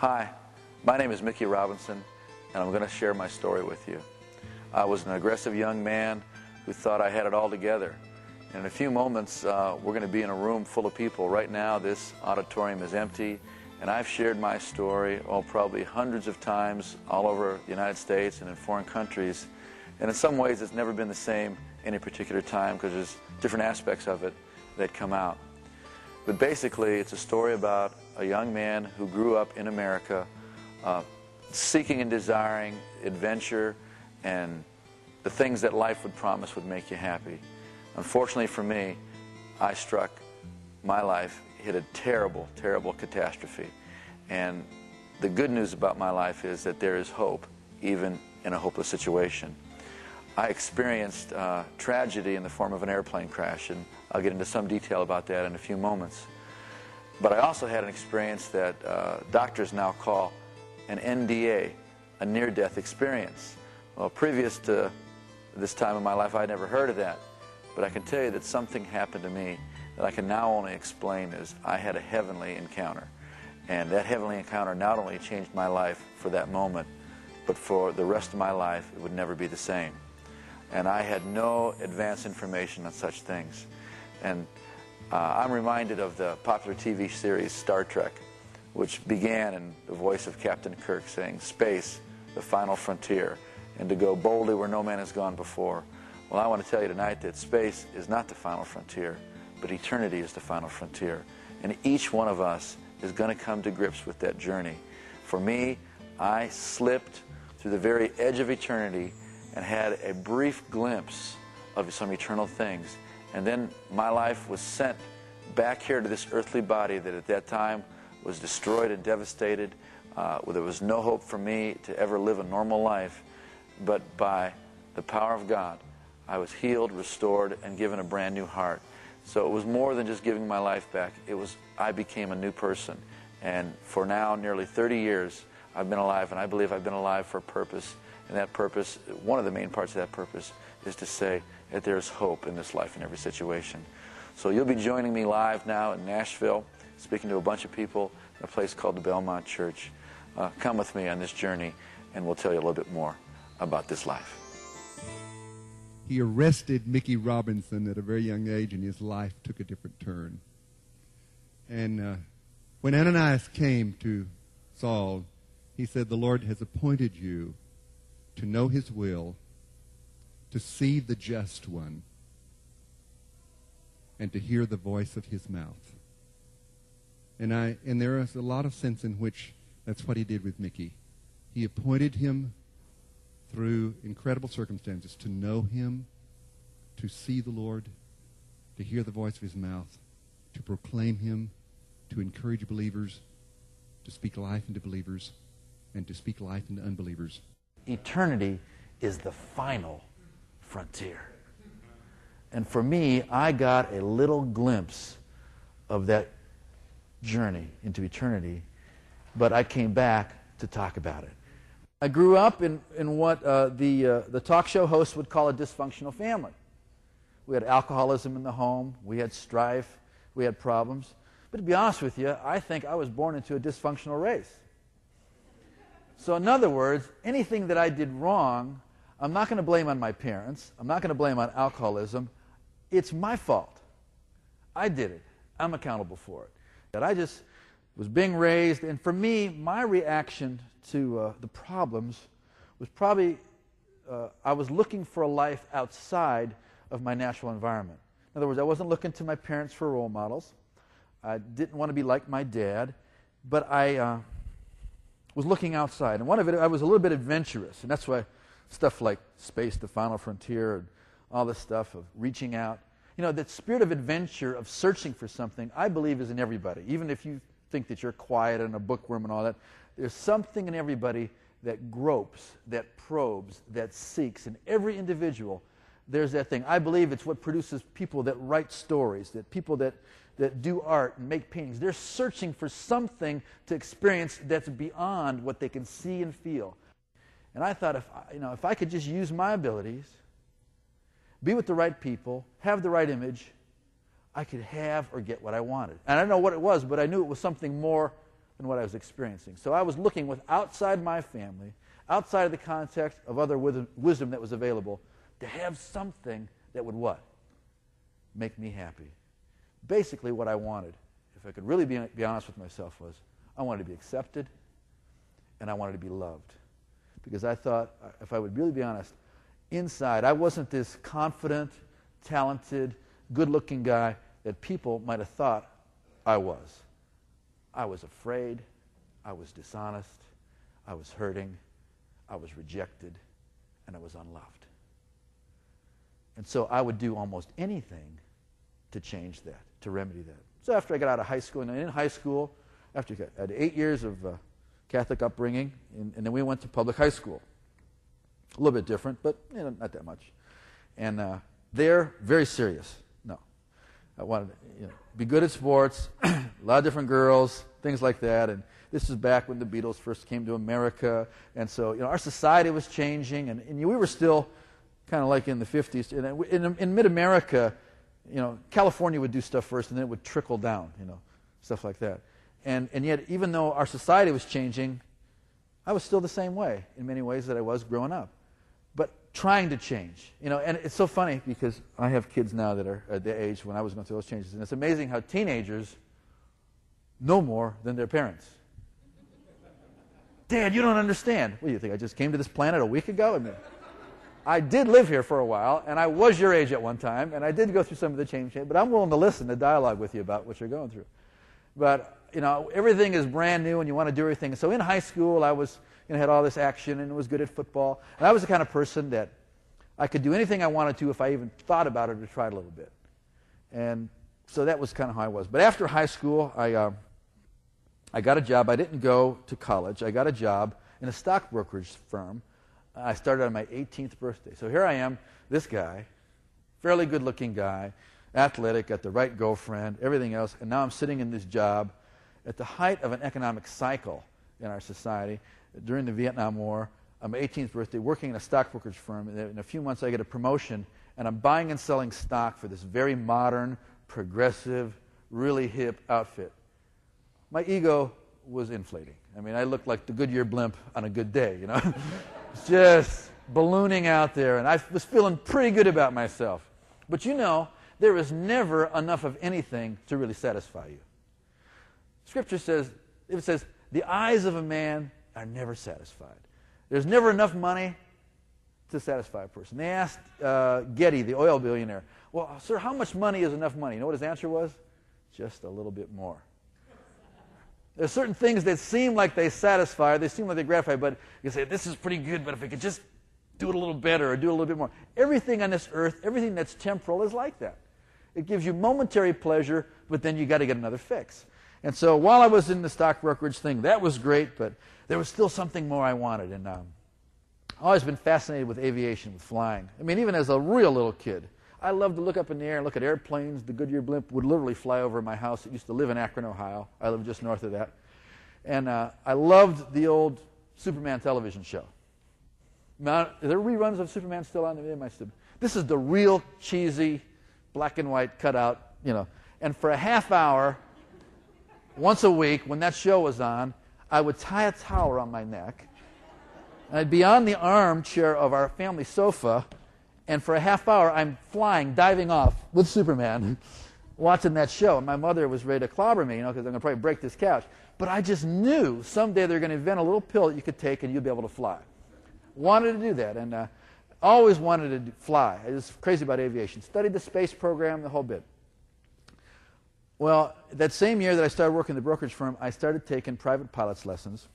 Hi, my name is Mickey Robinson, and I'm going to share my story with you. I was an aggressive young man who thought I had it all together. And in a few moments, uh, we're going to be in a room full of people. Right now, this auditorium is empty, and I've shared my story, oh, probably hundreds of times all over the United States and in foreign countries. And in some ways, it's never been the same any particular time because there's different aspects of it that come out. But basically, it's a story about a young man who grew up in America uh, seeking and desiring adventure and the things that life would promise would make you happy. Unfortunately for me, I struck my life, hit a terrible, terrible catastrophe. And the good news about my life is that there is hope, even in a hopeless situation. I experienced uh, tragedy in the form of an airplane crash, and I'll get into some detail about that in a few moments. But I also had an experience that uh, doctors now call an NDE, a near death experience. Well, previous to this time in my life, I'd never heard of that. But I can tell you that something happened to me that I can now only explain as I had a heavenly encounter. And that heavenly encounter not only changed my life for that moment, but for the rest of my life, it would never be the same. And I had no advance information on such things. And uh, I'm reminded of the popular TV series Star Trek, which began in the voice of Captain Kirk saying, Space, the final frontier, and to go boldly where no man has gone before. Well, I want to tell you tonight that space is not the final frontier, but eternity is the final frontier. And each one of us is going to come to grips with that journey. For me, I slipped through the very edge of eternity and had a brief glimpse of some eternal things. And then my life was sent back here to this earthly body that at that time was destroyed and devastated. Uh, where there was no hope for me to ever live a normal life. But by the power of God, I was healed, restored, and given a brand new heart. So it was more than just giving my life back. It was I became a new person. And for now, nearly 30 years, I've been alive, and I believe I've been alive for a purpose. And that purpose, one of the main parts of that purpose, is to say that there's hope in this life in every situation. So you'll be joining me live now in Nashville, speaking to a bunch of people in a place called the Belmont Church. Uh, come with me on this journey, and we'll tell you a little bit more about this life. He arrested Mickey Robinson at a very young age, and his life took a different turn. And uh, when Ananias came to Saul, he said, The Lord has appointed you to know his will, to see the just one, and to hear the voice of his mouth. And, I, and there is a lot of sense in which that's what he did with Mickey. He appointed him through incredible circumstances to know him, to see the Lord, to hear the voice of his mouth, to proclaim him, to encourage believers, to speak life into believers, and to speak life into unbelievers. Eternity is the final frontier. And for me, I got a little glimpse of that journey into eternity, but I came back to talk about it. I grew up in, in what uh, the, uh, the talk show host would call a dysfunctional family. We had alcoholism in the home, we had strife, we had problems. But to be honest with you, I think I was born into a dysfunctional race. So, in other words, anything that I did wrong, I'm not going to blame on my parents. I'm not going to blame on alcoholism. It's my fault. I did it. I'm accountable for it. That I just was being raised, and for me, my reaction to uh, the problems was probably uh, I was looking for a life outside of my natural environment. In other words, I wasn't looking to my parents for role models. I didn't want to be like my dad, but I uh, was looking outside. And one of it, I was a little bit adventurous. And that's why stuff like Space, the Final Frontier, and all this stuff of reaching out. You know, that spirit of adventure, of searching for something, I believe is in everybody. Even if you think that you're quiet and a bookworm and all that, there's something in everybody that gropes, that probes, that seeks. In every individual, there's that thing. I believe it's what produces people that write stories, that people that, that do art and make paintings. They're searching for something to experience that's beyond what they can see and feel. And I thought if, you know, if I could just use my abilities, be with the right people, have the right image, I could have or get what I wanted. And I don't know what it was, but I knew it was something more than what I was experiencing. So I was looking with outside my family, outside of the context of other wisdom that was available, to have something that would what? Make me happy. Basically, what I wanted, if I could really be, be honest with myself, was I wanted to be accepted and I wanted to be loved. Because I thought, uh, if I would really be honest, inside, I wasn't this confident, talented, good looking guy that people might have thought I was. I was afraid. I was dishonest. I was hurting. I was rejected. And I was unloved. And so I would do almost anything to change that, to remedy that. So after I got out of high school, and in high school, after I had eight years of uh, Catholic upbringing, and, and, then we went to public high school. A little bit different, but you know, not that much. And uh, they're very serious. No, I wanted to you know, be good at sports, a lot of different girls, things like that. And this is back when the Beatles first came to America, and so you know our society was changing, and, and we were still kind of like in the 50s. In, in, in mid America, you know, California would do stuff first, and then it would trickle down, you know, stuff like that. And, and yet, even though our society was changing, I was still the same way in many ways that I was growing up. Trying to change, you know, and it's so funny because I have kids now that are at the age when I was going through those changes, and it's amazing how teenagers know more than their parents. Dad, you don't understand. What do you think? I just came to this planet a week ago? I mean, I did live here for a while, and I was your age at one time, and I did go through some of the change, but I'm willing to listen to dialogue with you about what you're going through. But, you know, everything is brand new, and you want to do everything. So in high school, I was, know, had all this action and was good at football. And I was the kind of person that I could do anything I wanted to if I even thought about it or tried a little bit. And so that was kind of how I was. But after high school, I, uh, I got a job. I didn't go to college. I got a job in a stock brokerage firm I started on my 18th birthday. So here I am, this guy, fairly good looking guy, athletic, got the right girlfriend, everything else, and now I'm sitting in this job at the height of an economic cycle in our society during the Vietnam War. On my 18th birthday, working in a stockbrokerage firm. In a few months, I get a promotion, and I'm buying and selling stock for this very modern, progressive, really hip outfit. My ego was inflating. I mean, I looked like the Goodyear blimp on a good day, you know? just ballooning out there, and I was feeling pretty good about myself. But you know, there is never enough of anything to really satisfy you. Scripture says, it says, the eyes of a man are never satisfied. There's never enough money to satisfy a person. They asked uh, Getty, the oil billionaire, well, sir, how much money is enough money? You know what his answer was? Just a little bit more. There's certain things that seem like they satisfy, they seem like they gratify, but you say, this is pretty good, but if I could just do it a little better or do a little bit more. Everything on this earth, everything that's temporal is like that. It gives you momentary pleasure, but then you got to get another fix. And so while I was in the stock brokerage thing, that was great, but there was still something more I wanted. And um, I've always been fascinated with aviation, with flying. I mean, even as a real little kid, I loved to look up in the air and look at airplanes. The Goodyear blimp would literally fly over my house. It used to live in Akron, Ohio. I live just north of that. And uh, I loved the old Superman television show. Now, are there reruns of Superman still on? the This is the real cheesy black and white cutout, you know. And for a half hour, once a week, when that show was on, I would tie a towel around my neck. And I'd be on the armchair of our family sofa and for a half hour, I'm flying, diving off with Superman, watching that show. And my mother was ready to clobber me, you know, because I'm going to probably break this couch. But I just knew someday they're going to invent a little pill that you could take and you'd be able to fly. Wanted to do that, and uh, always wanted to fly. I was crazy about aviation. Studied the space program, the whole bit. Well, that same year that I started working in the brokerage firm, I started taking private pilot's lessons.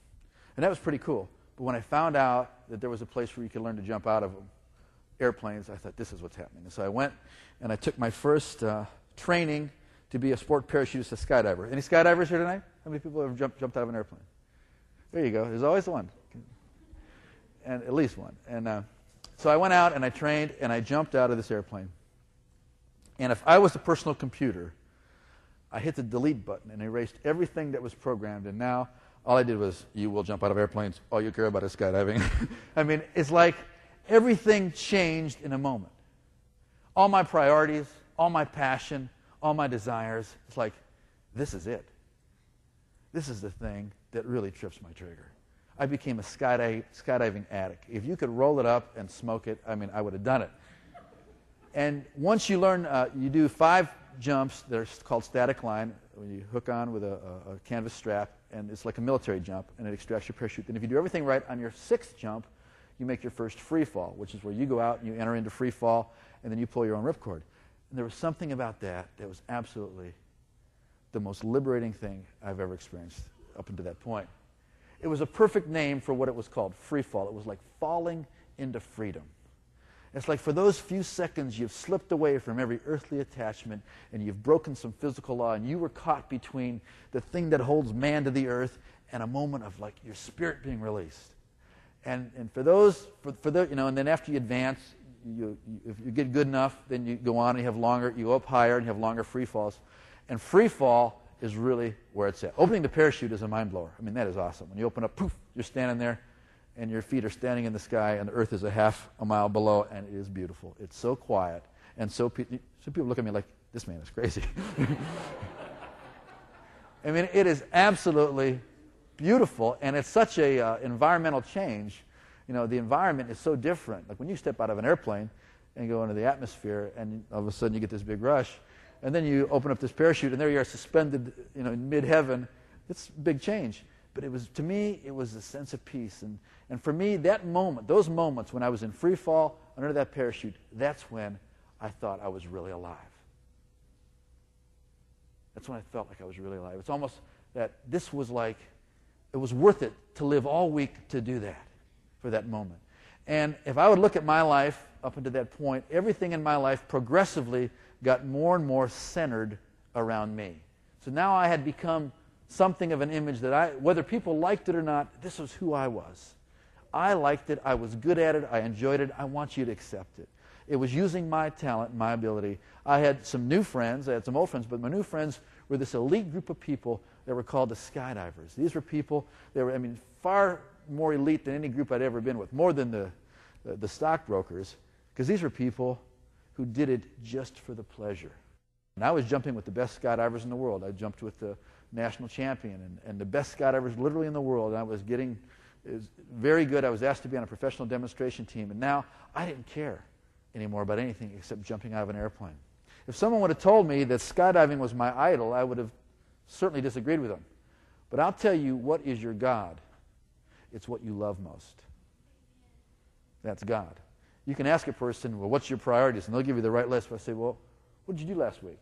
And that was pretty cool. But when I found out that there was a place where you could learn to jump out of airplanes, I thought, this is what's happening. And so I went and I took my first uh, training to be a sport parachutist, a skydiver. Any skydivers here tonight? How many people have jumped, jumped out of an airplane? There you go. There's always one. And at least one. And uh, so I went out and I trained and I jumped out of this airplane. And if I was a personal computer, I hit the delete button and erased everything that was programmed. And now all I did was, you will jump out of airplanes. All you care about is skydiving. I mean, it's like everything changed in a moment. All my priorities, all my passion, all my desires, it's like, this is it. This is the thing that really trips my trigger. I became a skydiving addict. If you could roll it up and smoke it, I mean, I would have done it. And once you learn, uh, you do five jumps that are called static line, when you hook on with a, a, canvas strap, and it's like a military jump, and it extracts your parachute. And if you do everything right on your sixth jump, you make your first free fall, which is where you go out and you enter into free fall, and then you pull your own ripcord. And there was something about that that was absolutely the most liberating thing I've ever experienced up until that point. It was a perfect name for what it was called free fall. It was like falling into freedom. It's like for those few seconds you've slipped away from every earthly attachment and you've broken some physical law and you were caught between the thing that holds man to the earth and a moment of like your spirit being released. And, and for those, for, for the, you know, and then after you advance, you, you, if you get good enough, then you go on and you have longer, you go up higher and you have longer free falls. And free fall is really where it's at. Opening the parachute is a mind blower. I mean, that is awesome. When you open up, poof, you're standing there and your feet are standing in the sky, and the earth is a half a mile below, and it is beautiful. It's so quiet, and so, pe- people look at me like, this man is crazy. I mean, it is absolutely beautiful, and it's such a uh, environmental change. You know, the environment is so different. Like when you step out of an airplane and go into the atmosphere, and all of a sudden you get this big rush, and then you open up this parachute, and there you are suspended, you know, in mid-heaven. It's a big change. But it was, to me, it was a sense of peace. And, and for me, that moment, those moments when I was in free fall under that parachute, that's when I thought I was really alive. That's when I felt like I was really alive. It's almost that this was like, it was worth it to live all week to do that, for that moment. And if I would look at my life up until that point, everything in my life progressively got more and more centered around me. So now I had become something of an image that I, whether people liked it or not, this was who I was. I liked it. I was good at it. I enjoyed it. I want you to accept it. It was using my talent, my ability. I had some new friends. I had some old friends, but my new friends were this elite group of people that were called the skydivers. These were people, they were, I mean, far more elite than any group I'd ever been with, more than the, the, the stockbrokers, because these were people who did it just for the pleasure. And I was jumping with the best skydivers in the world. I jumped with the national champion and, and the best skydivers literally in the world. And I was getting was very good. I was asked to be on a professional demonstration team. And now I didn't care anymore about anything except jumping out of an airplane. If someone would have told me that skydiving was my idol, I would have certainly disagreed with them. But I'll tell you what is your God. It's what you love most. That's God. You can ask a person, well, what's your priorities? And they'll give you the right list. But I say, well, what did you do last week?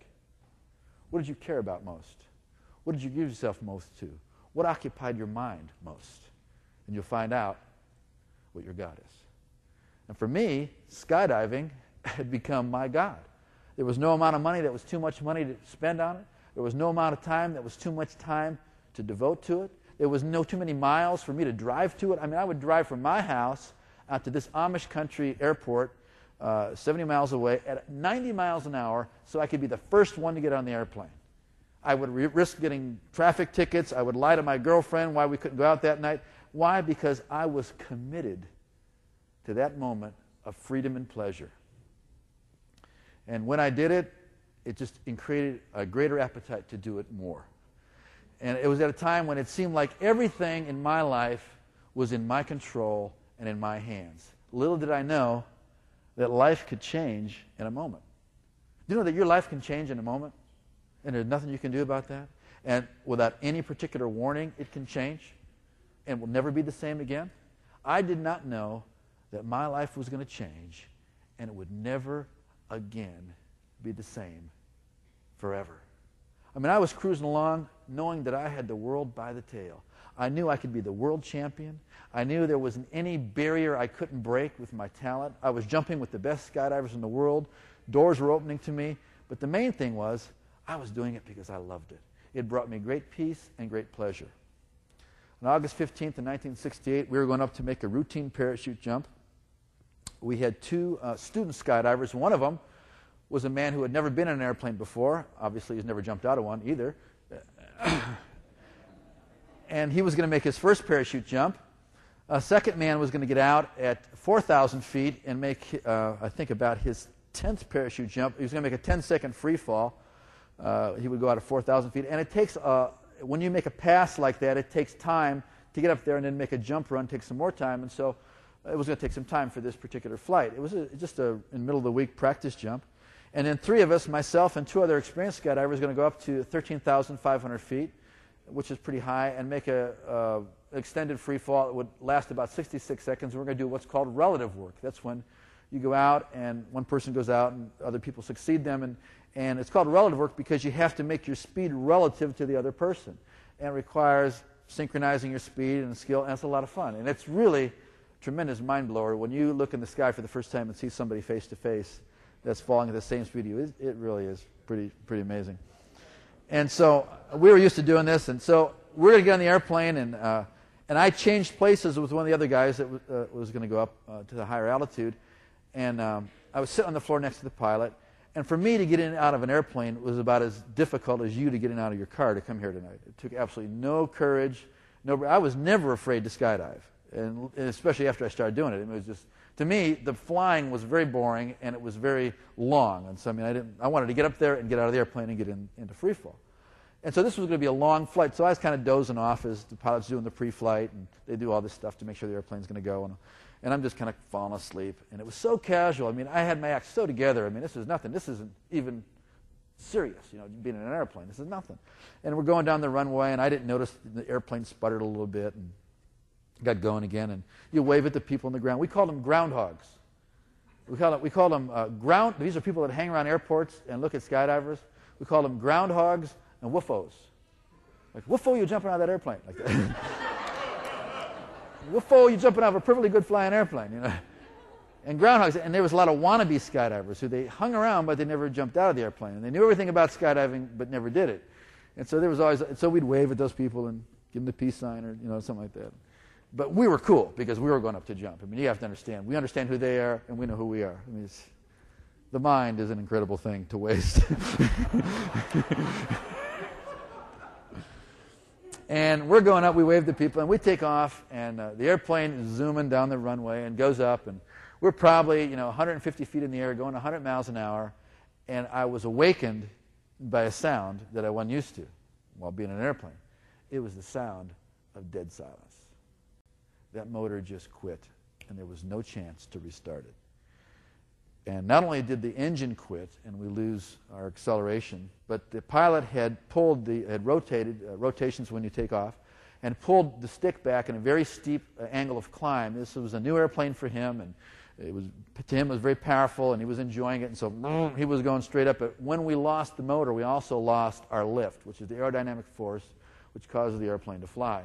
What did you care about most? What did you give yourself most to? What occupied your mind most? And you'll find out what your God is. And for me, skydiving had become my God. There was no amount of money that was too much money to spend on it. There was no amount of time that was too much time to devote to it. There was no too many miles for me to drive to it. I mean, I would drive from my house out to this Amish country airport, uh, 70 miles away, at 90 miles an hour, so I could be the first one to get on the airplane. I would re- risk getting traffic tickets. I would lie to my girlfriend why we couldn't go out that night. Why? Because I was committed to that moment of freedom and pleasure. And when I did it, it just created a greater appetite to do it more. And it was at a time when it seemed like everything in my life was in my control and in my hands. Little did I know that life could change in a moment. Do you know that your life can change in a moment? And there's nothing you can do about that. And without any particular warning, it can change and will never be the same again. I did not know that my life was going to change and it would never again be the same forever. I mean, I was cruising along knowing that I had the world by the tail. I knew I could be the world champion. I knew there wasn't any barrier I couldn't break with my talent. I was jumping with the best skydivers in the world. Doors were opening to me. But the main thing was, I was doing it because I loved it. It brought me great peace and great pleasure. On August 15th, in 1968, we were going up to make a routine parachute jump. We had two uh, student skydivers. One of them was a man who had never been in an airplane before. Obviously, he's never jumped out of one either. and he was going to make his first parachute jump. A second man was going to get out at 4,000 feet and make, uh, I think, about his 10th parachute jump. He was going to make a 10 second free fall. Uh, he would go out at 4,000 feet. And it takes, uh, when you make a pass like that, it takes time to get up there and then make a jump run, takes some more time. And so it was going to take some time for this particular flight. It was a, just a, in the middle of the week practice jump. And then three of us, myself and two other experienced skydivers, going to go up to 13,500 feet, which is pretty high, and make a, uh, extended free fall. that would last about 66 seconds. We're going to do what's called relative work. That's when you go out and one person goes out and other people succeed them. And, and it's called relative work because you have to make your speed relative to the other person. And it requires synchronizing your speed and skill, and it's a lot of fun. And it's really tremendous mind blower when you look in the sky for the first time and see somebody face to face that's falling at the same speed you. It, it really is pretty, pretty amazing. And so we were used to doing this, and so we're going to get on the airplane, and, uh, and I changed places with one of the other guys that uh, was going to go up uh, to the higher altitude. And um, I was sitting on the floor next to the pilot. And for me to get in and out of an airplane was about as difficult as you to get in out of your car to come here tonight. It took absolutely no courage. No, I was never afraid to skydive, and, and especially after I started doing it. It was just, to me, the flying was very boring and it was very long. And so, I mean, I, didn't, I wanted to get up there and get out of the airplane and get in, into free fall. And so this was going to be a long flight. So I was kind of dozing off as the pilot's doing the pre-flight, and they do all this stuff to make sure the airplane's going to go. And and I'm just kind of falling asleep. And it was so casual. I mean, I had my act so together. I mean, this is nothing. This isn't even serious, you know, being in an airplane. This is nothing. And we're going down the runway, and I didn't notice the airplane sputtered a little bit and got going again. And you wave at the people on the ground. We call them groundhogs. We call, it, we call them uh, ground. These are people that hang around airports and look at skydivers. We call them groundhogs and whuffos. Like, whuffo, you jumping out of that airplane. Like that. for you jumping out of a perfectly good flying airplane, you know? And groundhogs, and there was a lot of wannabe skydivers who they hung around, but they never jumped out of the airplane. And they knew everything about skydiving, but never did it. And so there was always, so we'd wave at those people and give them the peace sign or, you know, something like that. But we were cool because we were going up to jump. I mean, you have to understand. We understand who they are, and we know who we are. I mean, the mind is an incredible thing to waste. And we're going up, we wave to people, and we take off, and uh, the airplane is zooming down the runway and goes up, and we're probably, you know, 150 feet in the air, going 100 miles an hour, and I was awakened by a sound that I wasn't used to while being in an airplane. It was the sound of dead silence. That motor just quit, and there was no chance to restart it. And not only did the engine quit and we lose our acceleration, but the pilot had pulled the, had rotated, uh, rotations when you take off, and pulled the stick back in a very steep uh, angle of climb. This was a new airplane for him, and it was, to him it was very powerful, and he was enjoying it, and so he was going straight up. But when we lost the motor, we also lost our lift, which is the aerodynamic force which causes the airplane to fly.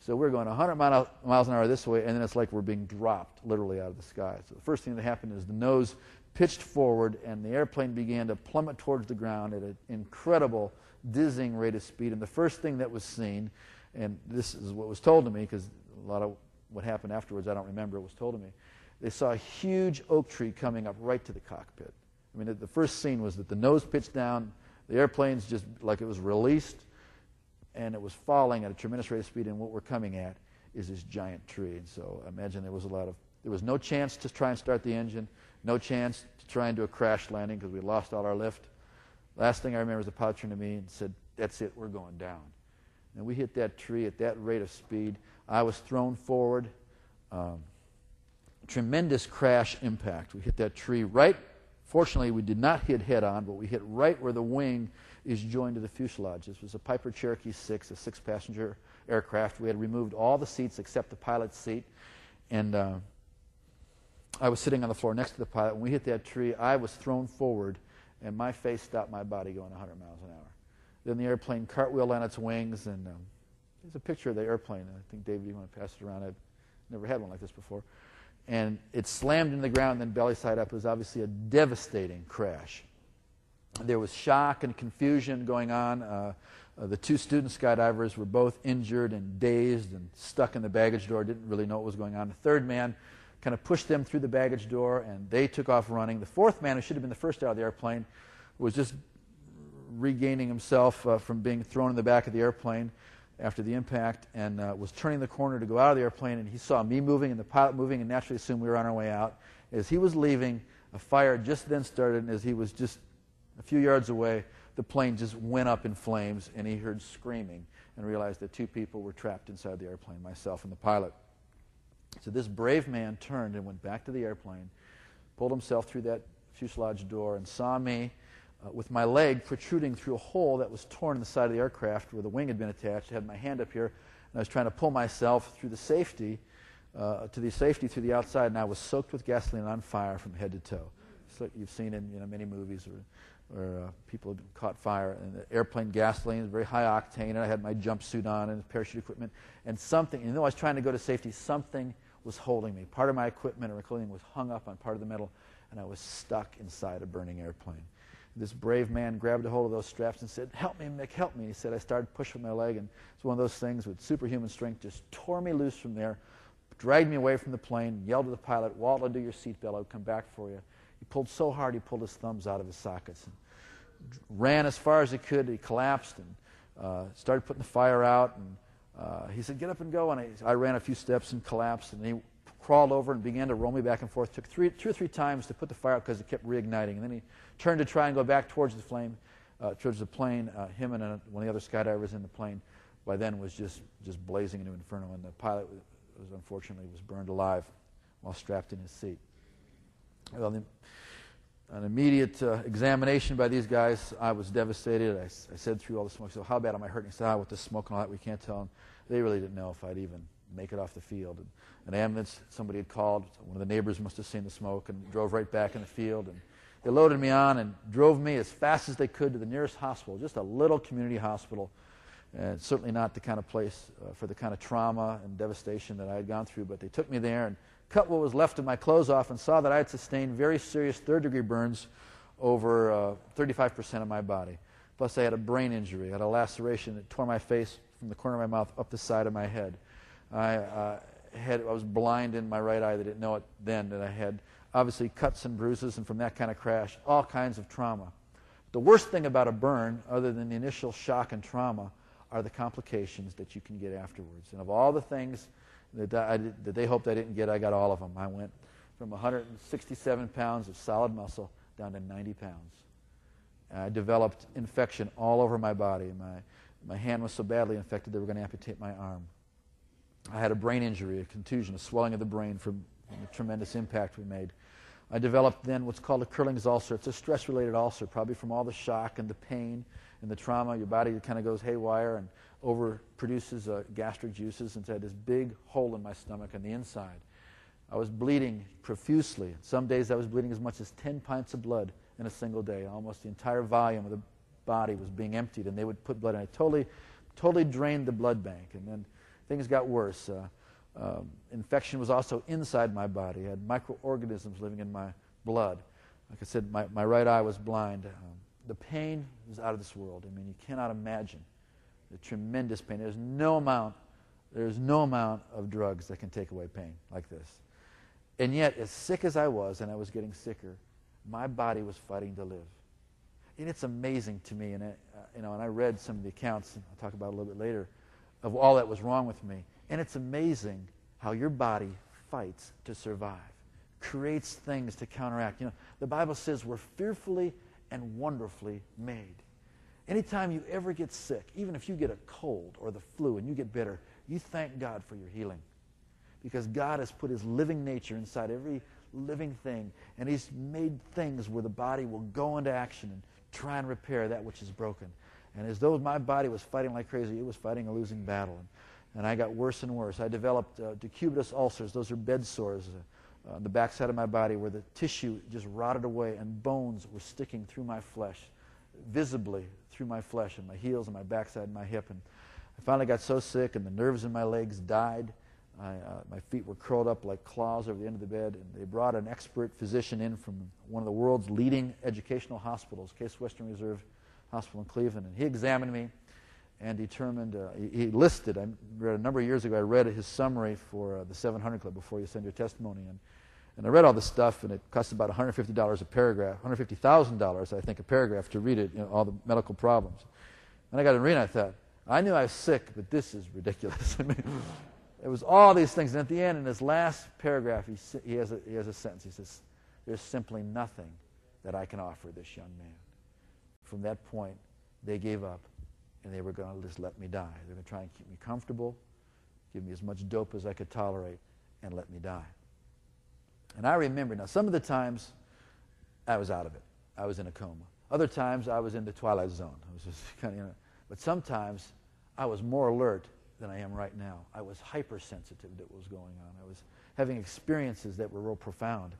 So we're going 100 miles an hour this way, and then it's like we're being dropped literally out of the sky. So the first thing that happened is the nose pitched forward, and the airplane began to plummet towards the ground at an incredible, dizzying rate of speed. And the first thing that was seen, and this is what was told to me, because a lot of what happened afterwards I don't remember, it was told to me. They saw a huge oak tree coming up right to the cockpit. I mean, the first scene was that the nose pitched down, the airplane's just like it was released, and it was falling at a tremendous rate of speed, and what we're coming at is this giant tree. And so I imagine there was a lot of, there was no chance to try and start the engine, no chance to try and do a crash landing because we lost all our lift. Last thing I remember is the pilot turned to me and said, That's it, we're going down. And we hit that tree at that rate of speed. I was thrown forward. Um, tremendous crash impact. We hit that tree right. Fortunately, we did not hit head on, but we hit right where the wing is joined to the fuselage. This was a Piper Cherokee 6, a six passenger aircraft. We had removed all the seats except the pilot's seat. And uh, I was sitting on the floor next to the pilot. When we hit that tree, I was thrown forward, and my face stopped my body going 100 miles an hour. Then the airplane cartwheeled on its wings and um, There's a picture of the airplane. I think, David, you want to pass it around? I've never had one like this before. And it slammed into the ground, then belly side up. It was obviously a devastating crash. There was shock and confusion going on. Uh, uh, the two student skydivers were both injured and dazed and stuck in the baggage door, didn't really know what was going on. The third man kind of pushed them through the baggage door, and they took off running. The fourth man, who should have been the first out of the airplane, was just regaining himself uh, from being thrown in the back of the airplane after the impact and uh, was turning the corner to go out of the airplane. And he saw me moving and the pilot moving, and naturally assumed we were on our way out. As he was leaving, a fire just then started, and as he was just a few yards away, the plane just went up in flames, and he heard screaming and realized that two people were trapped inside the airplane, myself and the pilot. So this brave man turned and went back to the airplane, pulled himself through that fuselage door, and saw me uh, with my leg protruding through a hole that was torn in the side of the aircraft where the wing had been attached. I had my hand up here, and I was trying to pull myself through the safety, uh, to the safety through the outside, and I was soaked with gasoline on fire from head to toe. So like you've seen in you know, many movies where, where uh, people have caught fire, and the airplane gasoline is very high octane, and I had my jumpsuit on and parachute equipment, and something, even though I was trying to go to safety, something was holding me. Part of my equipment or my clothing was hung up on part of the metal, and I was stuck inside a burning airplane. This brave man grabbed a hold of those straps and said, Help me, Mick, help me. He said, I started pushing my leg, and it's one of those things with superhuman strength just tore me loose from there, dragged me away from the plane, yelled to the pilot, Walt, undo your seatbelt, I'll come back for you. He pulled so hard he pulled his thumbs out of his sockets and ran as far as he could. He collapsed and uh, started putting the fire out. And uh, he said, Get up and go. And I, I ran a few steps and collapsed. And he crawled over and began to roll me back and forth. Took three, two or three times to put the fire out because it kept reigniting. And then he turned to try and go back towards the flame, uh, towards the plane. Uh, him and uh, one of the other skydivers in the plane by then was just, just blazing into inferno. And the pilot was unfortunately was burned alive while strapped in his seat. Well, the, an immediate uh, examination by these guys, I was devastated. I, I, said through all the smoke, so how bad am I hurting? He said, ah, with the smoke and all that, we can't tell. And they really didn't know if I'd even make it off the field. And an ambulance somebody had called. One of the neighbors must have seen the smoke and drove right back in the field. And they loaded me on and drove me as fast as they could to the nearest hospital, just a little community hospital. And certainly not the kind of place uh, for the kind of trauma and devastation that I had gone through. But they took me there and cut what was left of my clothes off and saw that I had sustained very serious third degree burns over uh, 35% of my body. Plus, I had a brain injury. I had a laceration that tore my face from the corner of my mouth up the side of my head. I, uh, had, I was blind in my right eye. They didn't know it then that I had obviously cuts and bruises, and from that kind of crash, all kinds of trauma. The worst thing about a burn, other than the initial shock and trauma, are the complications that you can get afterwards. And of all the things that, I, that they hoped I didn't get, I got all of them. I went from 167 pounds of solid muscle down to 90 pounds. I developed infection all over my body. My, my hand was so badly infected they were going to amputate my arm. I had a brain injury, a contusion, a swelling of the brain from the tremendous impact we made. I developed then what's called a Curling's ulcer. It's a stress related ulcer, probably from all the shock and the pain and the trauma. Your body kind of goes haywire and over produces uh, gastric juices. And so I had this big hole in my stomach on the inside. I was bleeding profusely. Some days I was bleeding as much as 10 pints of blood in a single day. Almost the entire volume of the body was being emptied, and they would put blood in. I totally, totally drained the blood bank. And then things got worse. Uh, um, infection was also inside my body. I had microorganisms living in my blood. Like I said, my, my right eye was blind. Um, the pain was out of this world. I mean, you cannot imagine the tremendous pain. There's no amount, there's no amount of drugs that can take away pain like this. And yet, as sick as I was, and I was getting sicker, my body was fighting to live. And it's amazing to me, and it, uh, you know, and I read some of the accounts. I'll talk about a little bit later of all that was wrong with me. And it's amazing how your body fights to survive, creates things to counteract. You know, the Bible says we're fearfully and wonderfully made. Anytime you ever get sick, even if you get a cold or the flu and you get better, you thank God for your healing. Because God has put his living nature inside every living thing, and he's made things where the body will go into action and try and repair that which is broken. And as though my body was fighting like crazy, it was fighting a losing battle. And, and I got worse and worse. I developed uh, decubitus ulcers. Those are bed sores uh, on the backside of my body where the tissue just rotted away and bones were sticking through my flesh, visibly through my flesh and my heels and my backside and my hip. And I finally got so sick, and the nerves in my legs died. I, uh, my feet were curled up like claws over the end of the bed, and they brought an expert physician in from one of the world's leading educational hospitals, Case Western Reserve Hospital in Cleveland, and he examined me and determined, uh, he, he, listed, I read a number of years ago, I read his summary for uh, the 700 Club before you send your testimony in. And I read all this stuff, and it cost about $150 a paragraph, $150,000, I think, a paragraph to read it, you know, all the medical problems. And I got in read it, I thought, I knew I was sick, but this is ridiculous. I mean, it was all these things. And at the end, in his last paragraph, he, he, has a, he has a sentence. He says, There's simply nothing that I can offer this young man. From that point, they gave up and they were going to just let me die. They were going to try and keep me comfortable, give me as much dope as I could tolerate, and let me die. And I remember, now, some of the times I was out of it. I was in a coma. Other times I was in the twilight zone. I was just kind of, you know, but sometimes I was more alert than I am right now. I was hypersensitive to what was going on. I was having experiences that were real profound.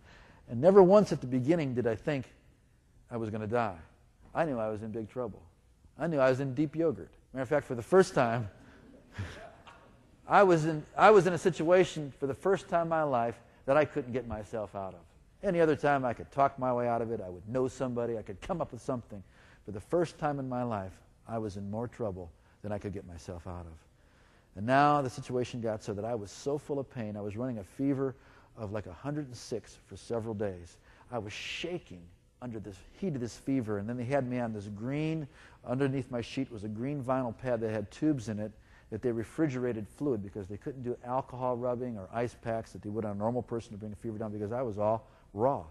And never once at the beginning did I think I was going to die. I knew I was in big trouble. I knew I was in deep yogurt. Matter of fact, for the first time, I was, in, I was in a situation for the first time in my life that I couldn't get myself out of. Any other time I could talk my way out of it, I would know somebody, I could come up with something. For the first time in my life, I was in more trouble than I could get myself out of. And now the situation got so that I was so full of pain, I was running a fever of like 106 for several days. I was shaking under the heat of this fever. And then they had me on this green, underneath my sheet was a green vinyl pad that had tubes in it that they refrigerated fluid because they couldn't do alcohol rubbing or ice packs that they would on a normal person to bring the fever down because I was all raw.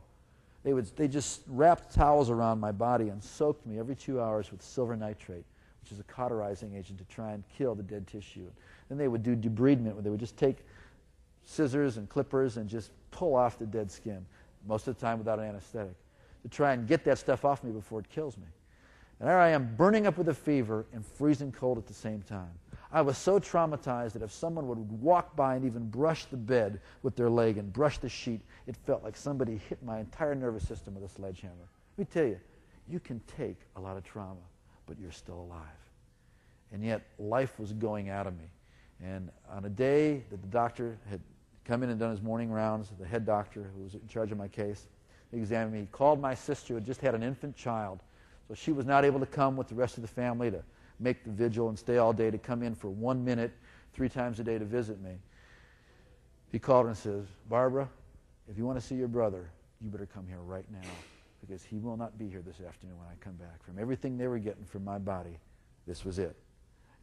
They, would, they just wrapped towels around my body and soaked me every two hours with silver nitrate, which is a cauterizing agent to try and kill the dead tissue. Then they would do debridement, where they would just take scissors and clippers and just pull off the dead skin, most of the time without an anesthetic to try and get that stuff off me before it kills me. And there I am, burning up with a fever and freezing cold at the same time. I was so traumatized that if someone would walk by and even brush the bed with their leg and brush the sheet, it felt like somebody hit my entire nervous system with a sledgehammer. Let me tell you, you can take a lot of trauma, but you're still alive. And yet, life was going out of me. And on a day that the doctor had come in and done his morning rounds, the head doctor who was in charge of my case, examined me. He called my sister who had just had an infant child. So she was not able to come with the rest of the family to make the vigil and stay all day to come in for one minute, three times a day to visit me. He called and says, Barbara, if you want to see your brother, you better come here right now because he will not be here this afternoon when I come back. From everything they were getting from my body, this was it.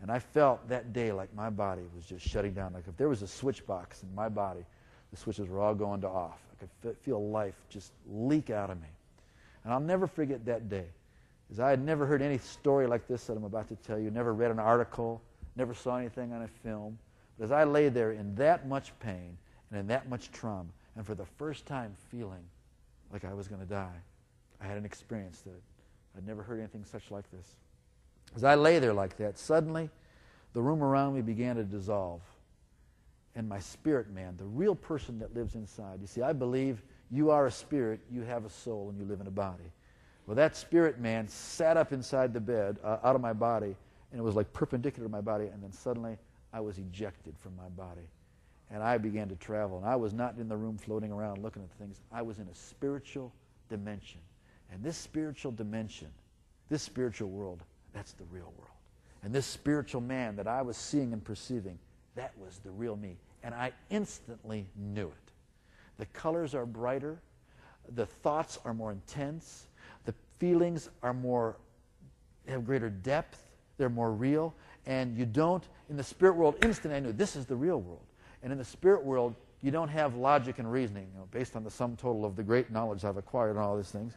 And I felt that day like my body was just shutting down. Like if there was a switch box in my body, the switches were all going to off. I could feel life just leak out of me. And I'll never forget that day. Because I had never heard any story like this that I'm about to tell you, never read an article, never saw anything on a film. But as I lay there in that much pain and in that much trauma, and for the first time feeling like I was going to die, I had an experience that I'd never heard anything such like this. As I lay there like that, suddenly the room around me began to dissolve and my spirit man, the real person that lives inside. You see, I believe you are a spirit, you have a soul, and you live in a body. Well, that spirit man sat up inside the bed, uh, out of my body, and it was like perpendicular to my body, and then suddenly I was ejected from my body. And I began to travel. And I was not in the room floating around looking at things. I was in a spiritual dimension. And this spiritual dimension, this spiritual world, that's the real world. And this spiritual man that I was seeing and perceiving, that was the real me and I instantly knew it. The colors are brighter, the thoughts are more intense, feelings are more, have greater depth, they're more real, and you don't, in the spirit world, instantly I knew this is the real world. And in the spirit world, you don't have logic and reasoning, you know, based on the sum total of the great knowledge I've acquired and all these things.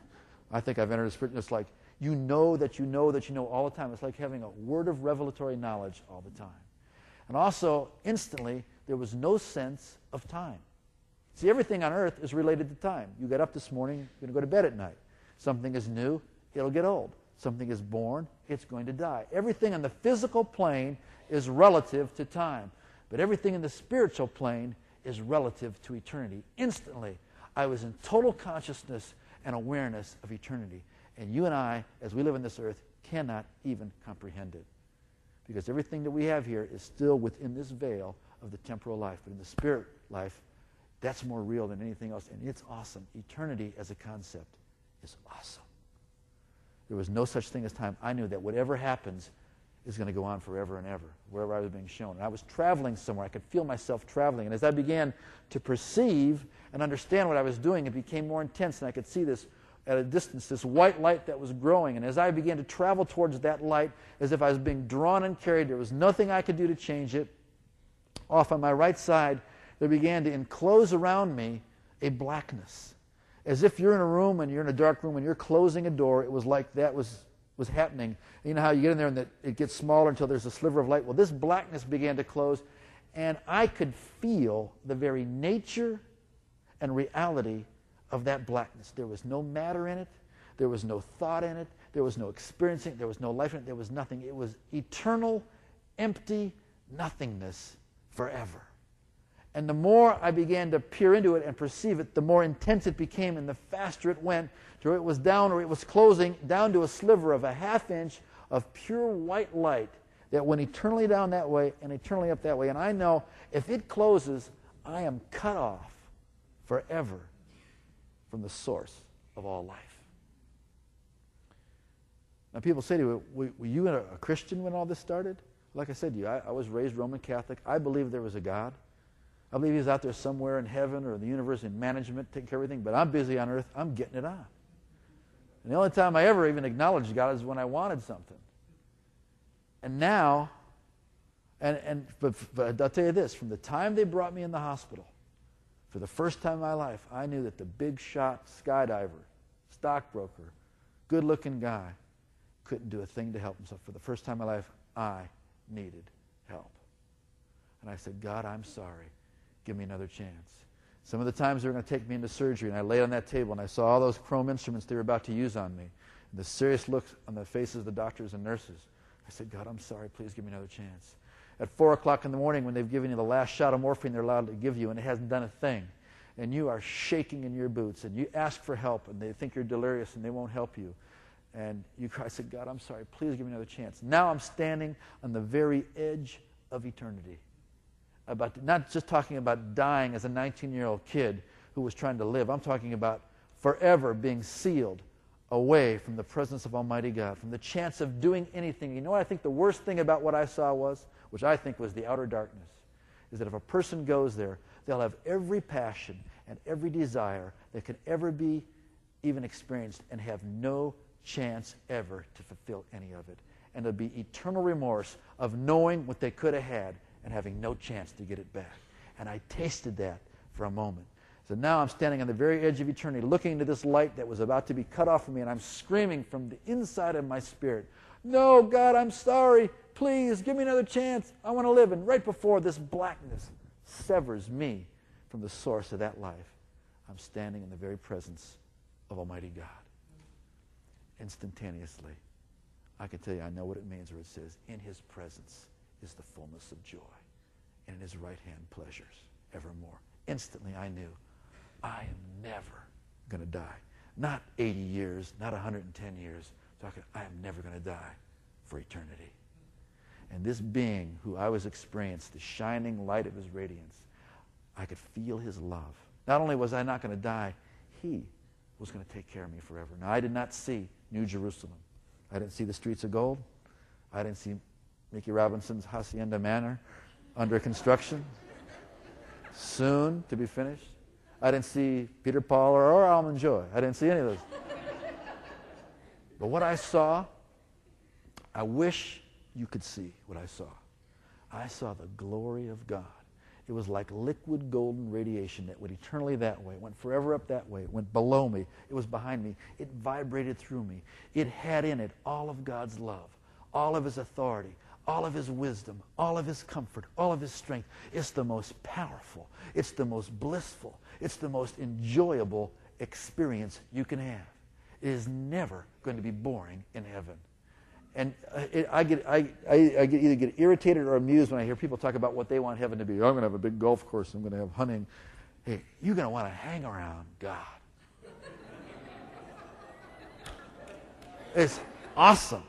I think I've entered a spirit, it's like you know that you know that you know all the time. It's like having a word of revelatory knowledge all the time. And also, instantly, there was no sense of time. See, everything on earth is related to time. You get up this morning, you're going to go to bed at night. Something is new, it'll get old. Something is born, it's going to die. Everything on the physical plane is relative to time, but everything in the spiritual plane is relative to eternity. Instantly, I was in total consciousness and awareness of eternity. And you and I, as we live on this earth, cannot even comprehend it because everything that we have here is still within this veil of the temporal life. But in the spirit life, that's more real than anything else. And it's awesome. Eternity as a concept is awesome. There was no such thing as time. I knew that whatever happens is going to go on forever and ever, wherever I was being shown. And I was traveling somewhere. I could feel myself traveling. And as I began to perceive and understand what I was doing, it became more intense. And I could see this at a distance, this white light that was growing. And as I began to travel towards that light, as if I was being drawn and carried, there was nothing I could do to change it. Off on my right side, there began to enclose around me a blackness. As if you're in a room and you're in a dark room and you're closing a door, it was like that was, was happening. You know how you get in there and that it gets smaller until there's a sliver of light? Well, this blackness began to close, and I could feel the very nature and reality of that blackness. There was no matter in it, there was no thought in it, there was no experiencing, there was no life in it, there was nothing. It was eternal, empty nothingness forever. And the more I began to peer into it and perceive it, the more intense it became and the faster it went till it was down or it was closing down to a sliver of a half inch of pure white light that went eternally down that way and eternally up that way. And I know if it closes, I am cut off forever from the source of all life. Now, people say to me, were, you a, Christian when all this started? Like I said to you, I, I was raised Roman Catholic. I believe there was a God. I believe he's out there somewhere in heaven or in the universe in management, taking care of everything, but I'm busy on earth. I'm getting it on. And the only time I ever even acknowledged God is when I wanted something. And now, and, and but, but I'll tell you this from the time they brought me in the hospital, for the first time in my life, I knew that the big shot skydiver, stockbroker, good looking guy couldn't do a thing to help himself. For the first time in my life, I needed help. And I said, God, I'm sorry. Give me another chance. Some of the times they were going to take me into surgery, and I laid on that table and I saw all those chrome instruments they were about to use on me. And the serious looks on the faces of the doctors and nurses. I said, God, I'm sorry. Please give me another chance. At 4 o'clock in the morning, when they've given you the last shot of morphine they're allowed to give you, and it hasn't done a thing, and you are shaking in your boots, and you ask for help, and they think you're delirious and they won't help you. And you cry, I said, God, I'm sorry. Please give me another chance. Now I'm standing on the very edge of eternity about not just talking about dying as a 19 year old kid who was trying to live. I'm talking about forever being sealed away from the presence of Almighty God, from the chance of doing anything. You know what I think the worst thing about what I saw was, which I think was the outer darkness, is that if a person goes there, they'll have every passion and every desire that could ever be even experienced and have no chance ever to fulfill any of it. And there'll be eternal remorse of knowing what they could have had and having no chance to get it back. And I tasted that for a moment. So now I'm standing on the very edge of eternity, looking into this light that was about to be cut off from me, and I'm screaming from the inside of my spirit, No, God, I'm sorry. Please give me another chance. I want to live. And right before this blackness severs me from the source of that life, I'm standing in the very presence of Almighty God. Instantaneously, I can tell you, I know what it means where it says, In His presence is the fullness of joy, and in his right hand pleasures evermore. Instantly I knew I am never going to die. Not 80 years, not 110 years. Talking, I am never going to die for eternity. And this being who I was experiencing, the shining light of his radiance, I could feel his love. Not only was I not going to die, he was going to take care of me forever. Now, I did not see New Jerusalem. I didn't see the streets of gold. I didn't see Mickey Robinson's Hacienda Manor under construction, soon to be finished. I didn't see Peter Paul or, or Almond Joy. I didn't see any of those. but what I saw, I wish you could see what I saw. I saw the glory of God. It was like liquid golden radiation that went eternally that way, went forever up that way, went below me, it was behind me, it vibrated through me. It had in it all of God's love, all of His authority, all of his wisdom, all of his comfort, all of his strength. It's the most powerful, it's the most blissful, it's the most enjoyable experience you can have. It is never going to be boring in heaven. And uh, I, get, I, I, I get either get irritated or amused when I hear people talk about what they want heaven to be. I'm going to have a big golf course. I'm going to have hunting. Hey, you're going to want to hang around God. It's awesome.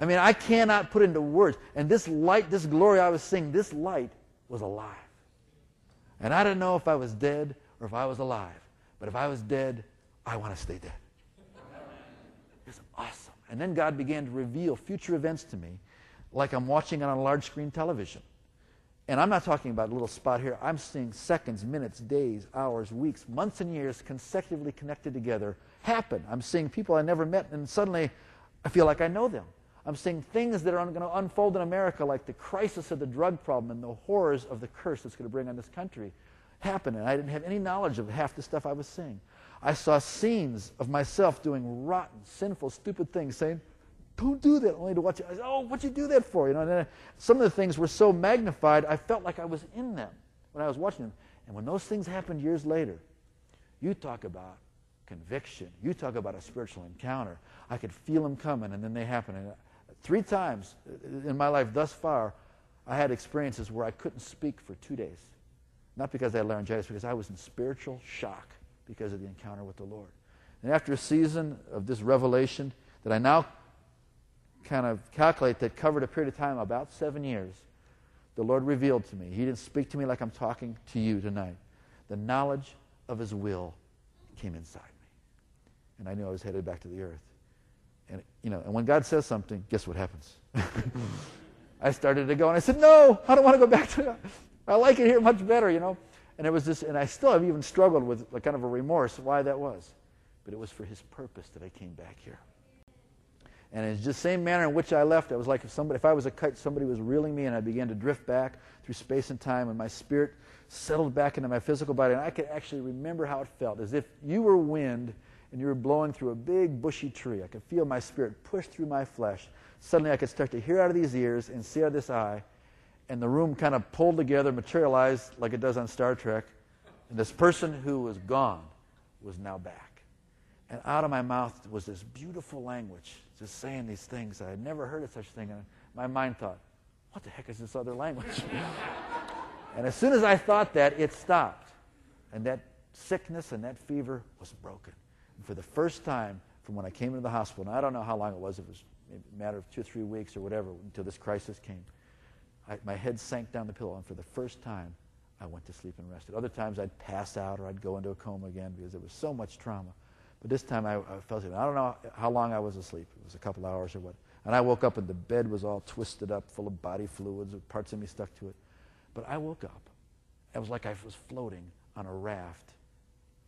I mean, I cannot put into words. And this light, this glory I was seeing, this light was alive. And I didn't know if I was dead or if I was alive. But if I was dead, I want to stay dead. It's awesome. And then God began to reveal future events to me like I'm watching it on a large screen television. And I'm not talking about a little spot here. I'm seeing seconds, minutes, days, hours, weeks, months, and years consecutively connected together happen. I'm seeing people I never met, and suddenly I feel like I know them. I'm seeing things that are going to unfold in America, like the crisis of the drug problem and the horrors of the curse that's going to bring on this country, happen. And I didn't have any knowledge of half the stuff I was seeing. I saw scenes of myself doing rotten, sinful, stupid things, saying, don't do that, only to watch it. I said, oh, what'd you do that for? You know, and then some of the things were so magnified, I felt like I was in them when I was watching them. And when those things happened years later, you talk about conviction. You talk about a spiritual encounter. I could feel them coming, and then they happen. And three times in my life thus far, I had experiences where I couldn't speak for two days. Not because I had laryngitis, because I was in spiritual shock because of the encounter with the Lord. And after a season of this revelation that I now kind of calculate that covered a period of time about seven years, the Lord revealed to me. He didn't speak to me like I'm talking to you tonight. The knowledge of His will came inside me. And I knew I was headed back to the earth. And, you know, and when God says something, guess what happens? I started to go and I said, No, I don't want to go back to I like it here much better, you know. And it was this, and I still have even struggled with a kind of a remorse why that was. But it was for his purpose that I came back here. And in the same manner in which I left, it was like if somebody, if I was a kite, somebody was reeling me, and I began to drift back through space and time, and my spirit settled back into my physical body, and I could actually remember how it felt, as if you were wind and you were blowing through a big bushy tree. I could feel my spirit push through my flesh. Suddenly, I could start to hear out of these ears and see out of this eye, and the room kind of pulled together, materialized like it does on Star Trek, and this person who was gone was now back. And out of my mouth was this beautiful language just saying these things. I had never heard of such a thing. And my mind thought, what the heck is this other language? and as soon as I thought that, it stopped. And that sickness and that fever was broken. For the first time from when I came into the hospital, and I don't know how long it was, it was a matter of two or three weeks or whatever until this crisis came, I, my head sank down the pillow. And for the first time, I went to sleep and rested. Other times I'd pass out or I'd go into a coma again because there was so much trauma. But this time I, I fell asleep. I don't know how long I was asleep. It was a couple hours or what. And I woke up and the bed was all twisted up, full of body fluids, with parts of me stuck to it. But I woke up. It was like I was floating on a raft,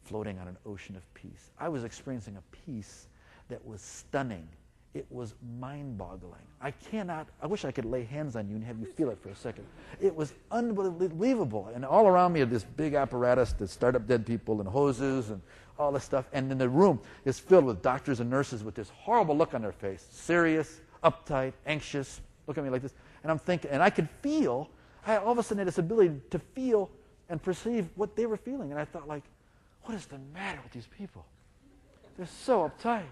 floating on an ocean of peace. I was experiencing a peace that was stunning it was mind boggling. I cannot, I wish I could lay hands on you and have you feel it for a second. It was unbelievable. And all around me are this big apparatus to start up dead people and hoses and all this stuff. And then the room is filled with doctors and nurses with this horrible look on their face serious, uptight, anxious, look at me like this. And I'm thinking, and I could feel, I all of a sudden had this ability to feel and perceive what they were feeling. And I thought, like, what is the matter with these people? They're so uptight.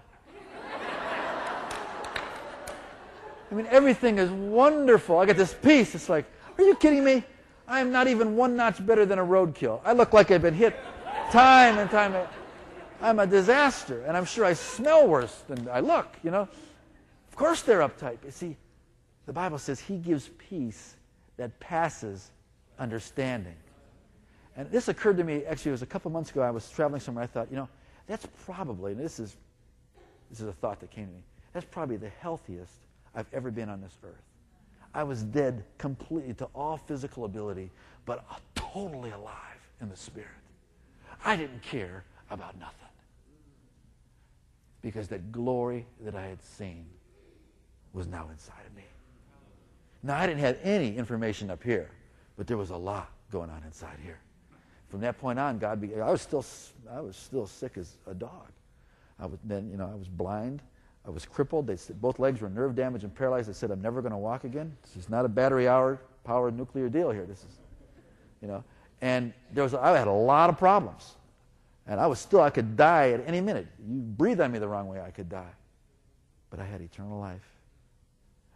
I mean, everything is wonderful. I get this peace. It's like, are you kidding me? I am not even one notch better than a roadkill. I look like I've been hit time and time. I'm a disaster, and I'm sure I smell worse than I look, you know. Of course they're uptight. But see, the Bible says he gives peace that passes understanding. And this occurred to me, actually, it was a couple months ago. I was traveling somewhere. I thought, you know, that's probably, and this is, this is a thought that came to me, that's probably the healthiest I've ever been on this earth. I was dead completely to all physical ability, but totally alive in the spirit. I didn't care about nothing because that glory that I had seen was now inside of me. Now, I didn't have any information up here, but there was a lot going on inside here. From that point on, God began, I was still, I was still sick as a dog. I was then, you know, I was blind. I was crippled. They said both legs were nerve damaged and paralyzed. I said, I'm never going to walk again. This is not a battery hour powered nuclear deal here. This is, you know. And there was, I had a lot of problems. And I was still, I could die at any minute. You breathe on me the wrong way, I could die. But I had eternal life.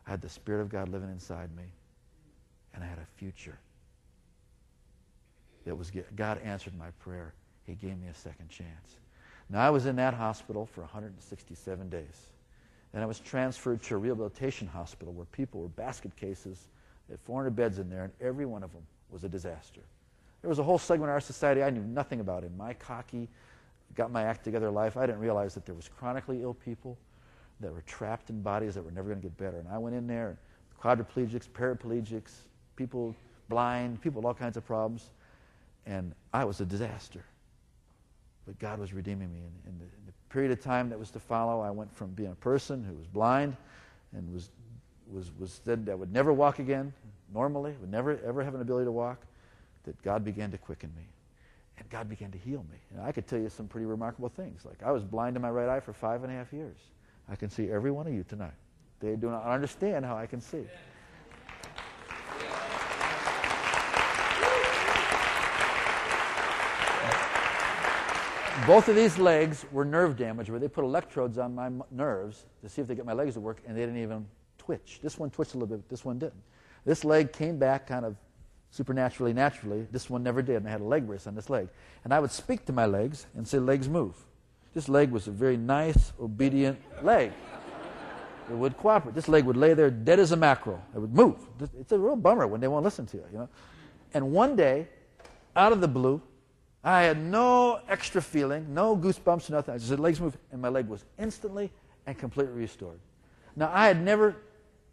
I had the Spirit of God living inside me. And I had a future. It was, God answered my prayer. He gave me a second chance. Now, I was in that hospital for 167 days. And I was transferred to a rehabilitation hospital where people were basket cases, they had 400 beds in there, and every one of them was a disaster. There was a whole segment of our society I knew nothing about. In my cocky, got my act together life, I didn't realize that there was chronically ill people that were trapped in bodies that were never going to get better. And I went in there, quadriplegics, paraplegics, people blind, people with all kinds of problems, and I was a disaster. But God was redeeming me. And in the, in the period of time that was to follow, I went from being a person who was blind and was, was, was said I would never walk again normally, would never ever have an ability to walk, that God began to quicken me. And God began to heal me. And I could tell you some pretty remarkable things. Like I was blind in my right eye for five and a half years. I can see every one of you tonight. They do not understand how I can see. Both of these legs were nerve damage where they put electrodes on my nerves to see if they get my legs to work, and they didn't even twitch. This one twitched a little bit, this one didn't. This leg came back kind of supernaturally, naturally. This one never did, and I had a leg brace on this leg. And I would speak to my legs and say, Legs move. This leg was a very nice, obedient leg. It would cooperate. This leg would lay there dead as a mackerel. It would move. It's a real bummer when they won't listen to you, you know. And one day, out of the blue, I had no extra feeling, no goosebumps, nothing. I just said, legs move, and my leg was instantly and completely restored. Now, I had never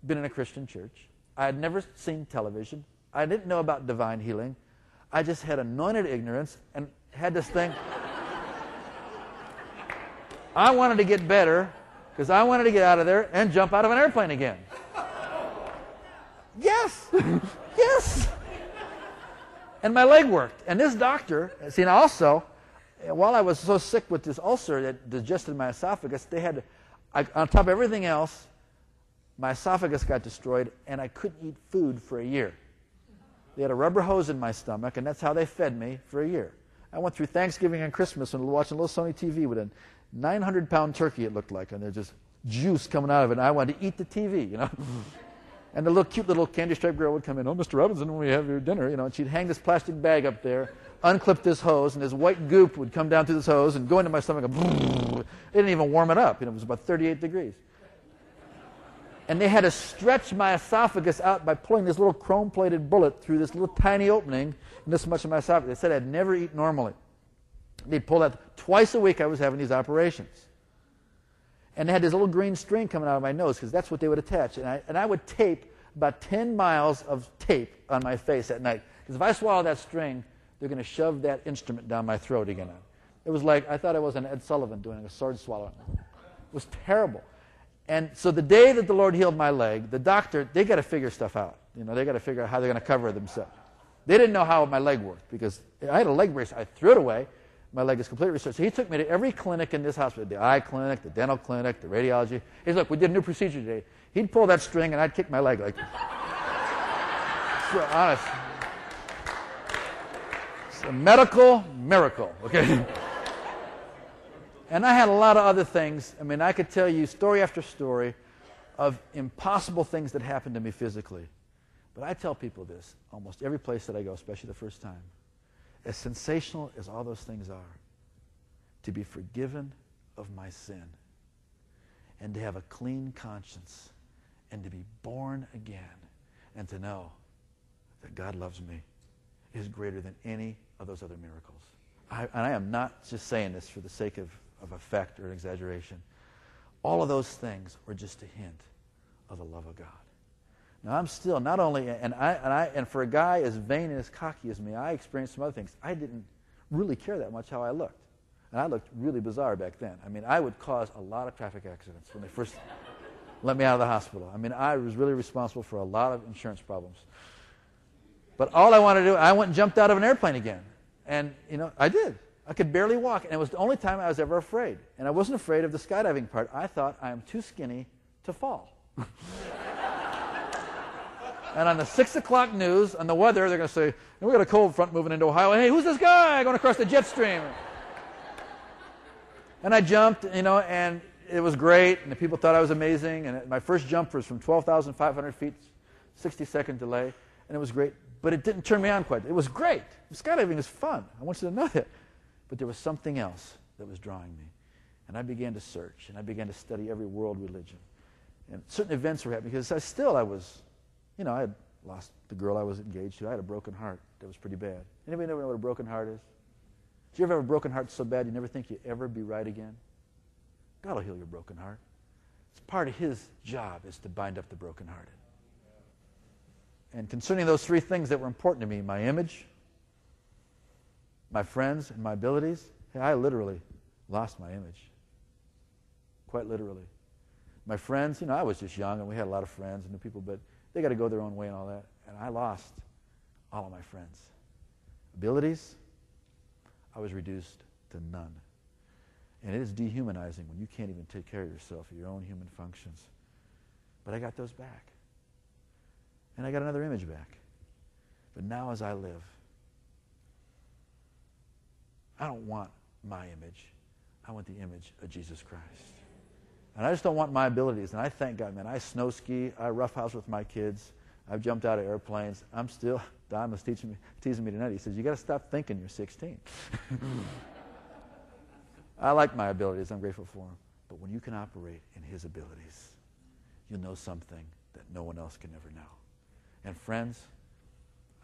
been in a Christian church. I had never seen television. I didn't know about divine healing. I just had anointed ignorance and had this thing. I wanted to get better because I wanted to get out of there and jump out of an airplane again. Yes, yes. And my leg worked. And this doctor, see, and also, eh, while I was so sick with this ulcer that digested my esophagus, they had, I, on top of everything else, my esophagus got destroyed and I couldn't eat food for a year. They had a rubber hose in my stomach, and that's how they fed me for a year. I went through Thanksgiving and Christmas and watching little Sony TV with a 900 pound turkey, it looked like, and there's just juice coming out of it. And I wanted to eat the TV, you know. and the little cute little candy striped girl would come in, oh, Mr. Robinson, when we have your dinner, you know, and she'd hang this plastic bag up there, unclip this hose, and this white goop would come down through this hose and go into my stomach. And it didn't even warm it up. You know, it was about 38 degrees. And they had to stretch my esophagus out by pulling this little chrome plated bullet through this little tiny opening in this much of my esophagus. They said I'd never eat normally. They'd pull that twice a week I was having these operations. And they had this little green string coming out of my nose because that's what they would attach. And I, and I would tape about 10 miles of tape on my face at night. Because if I swallow that string, they're going to shove that instrument down my throat again. It was like I thought I was an Ed Sullivan doing a sword swallow. It was terrible. And so the day that the Lord healed my leg, the doctor, they got to figure stuff out. You know, they got to figure out how they're going to cover themselves. They didn't know how my leg worked because I had a leg brace. I threw it away my leg is completely restored. So he took me to every clinic in this hospital the eye clinic, the dental clinic, the radiology. He said, Look, we did a new procedure today. He'd pull that string and I'd kick my leg like so, honest. It's a medical miracle, okay? and I had a lot of other things. I mean, I could tell you story after story of impossible things that happened to me physically. But I tell people this almost every place that I go, especially the first time as sensational as all those things are, to be forgiven of my sin and to have a clean conscience and to be born again and to know that God loves me is greater than any of those other miracles. I, and I am not just saying this for the sake of, of effect or an exaggeration. All of those things were just a hint of the love of God. Now I'm still not only and I and I and for a guy as vain and as cocky as me, I experienced some other things. I didn't really care that much how I looked. And I looked really bizarre back then. I mean, I would cause a lot of traffic accidents when they first let me out of the hospital. I mean, I was really responsible for a lot of insurance problems. But all I wanted to do, I went and jumped out of an airplane again. And, you know, I did. I could barely walk. And it was the only time I was ever afraid. And I wasn't afraid of the skydiving part. I thought I am too skinny to fall. And on the 6 o'clock news, on the weather, they're going to say, we got a cold front moving into Ohio. Hey, who's this guy going across the jet stream? And I jumped, you know, and it was great. And the people thought I was amazing. And my first jump was from 12,500 feet, 60 second delay. And it was great. But it didn't turn me on quite. It was great. Skydiving is fun. I want you to know that. But there was something else that was drawing me. And I began to search, and I began to study every world religion. And certain events were happening because I still, I was, you know, I had lost the girl I was engaged to. I had a broken heart that was pretty bad. Anybody ever know what a broken heart is? Did you ever have a broken heart so bad you never think you'd ever be right again? God will heal your broken heart. It's part of His job is to bind up the brokenhearted. And concerning those three things that were important to me my image, my friends, and my abilities hey, I literally lost my image. Quite literally. My friends, you know, I was just young and we had a lot of friends and new people, but they got to go their own way and all that. And I lost all of my friends. Abilities, I was reduced to none. And it is dehumanizing when you can't even take care of yourself, your own human functions. But I got those back. And I got another image back. But now as I live, I don't want my image. I want the image of Jesus Christ. And I just don't want my abilities. And I thank God, man. I snow ski. I roughhouse with my kids. I've jumped out of airplanes. I'm still, Don was teaching me, teasing me tonight. He says, You got to stop thinking you're 16. I like my abilities. I'm grateful for them. But when you can operate in His abilities, you'll know something that no one else can ever know. And friends,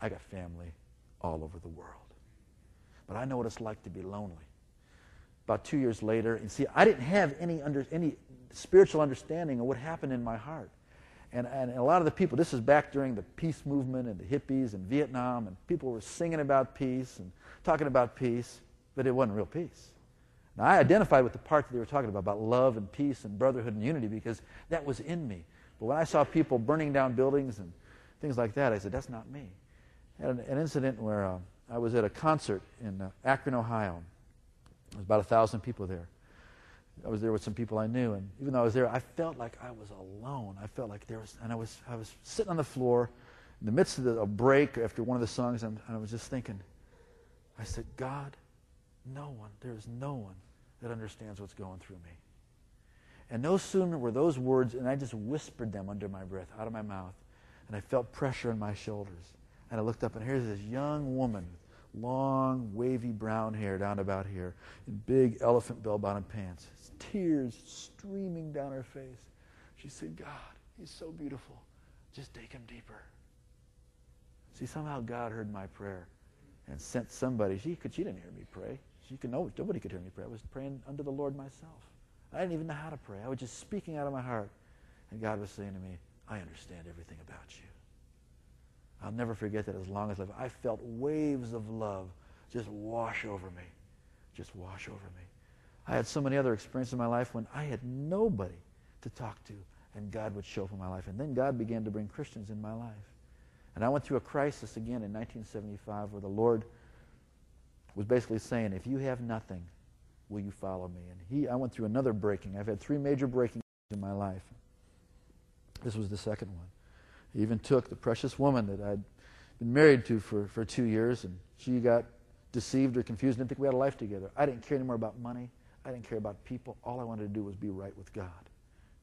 I got family all over the world. But I know what it's like to be lonely. About two years later, and see, I didn't have any, under, any spiritual understanding of what happened in my heart. And, and a lot of the people, this is back during the peace movement and the hippies and Vietnam, and people were singing about peace and talking about peace, but it wasn't real peace. Now, I identified with the part that they were talking about, about love and peace and brotherhood and unity, because that was in me. But when I saw people burning down buildings and things like that, I said, that's not me. I had an, an incident where uh, I was at a concert in uh, Akron, Ohio. There was about a thousand people there. I was there with some people I knew, and even though I was there, I felt like I was alone. I felt like there was, and I was, I was sitting on the floor in the midst of the, a break after one of the songs, and, and I was just thinking, I said, God, no one, there is no one that understands what's going through me. And no sooner were those words, and I just whispered them under my breath, out of my mouth, and I felt pressure on my shoulders. And I looked up, and here's this young woman, long, wavy brown hair down about here, in big elephant bell bottom pants, tears streaming down her face. She said, God, he's so beautiful. Just take him deeper. See, somehow God heard my prayer and sent somebody. She, could, she didn't hear me pray. She could, no, nobody could hear me pray. I was praying unto the Lord myself. I didn't even know how to pray. I was just speaking out of my heart. And God was saying to me, I understand everything about you. I'll never forget that as long as I live. I felt waves of love just wash over me. Just wash over me. I had so many other experiences in my life when I had nobody to talk to, and God would show up in my life. And then God began to bring Christians in my life. And I went through a crisis again in 1975 where the Lord was basically saying, if you have nothing, will you follow me? And he, I went through another breaking. I've had three major breakings in my life. This was the second one. He even took the precious woman that I'd been married to for, for two years, and she got deceived or confused, and didn't think we had a life together. I didn't care anymore about money. I didn't care about people. All I wanted to do was be right with God.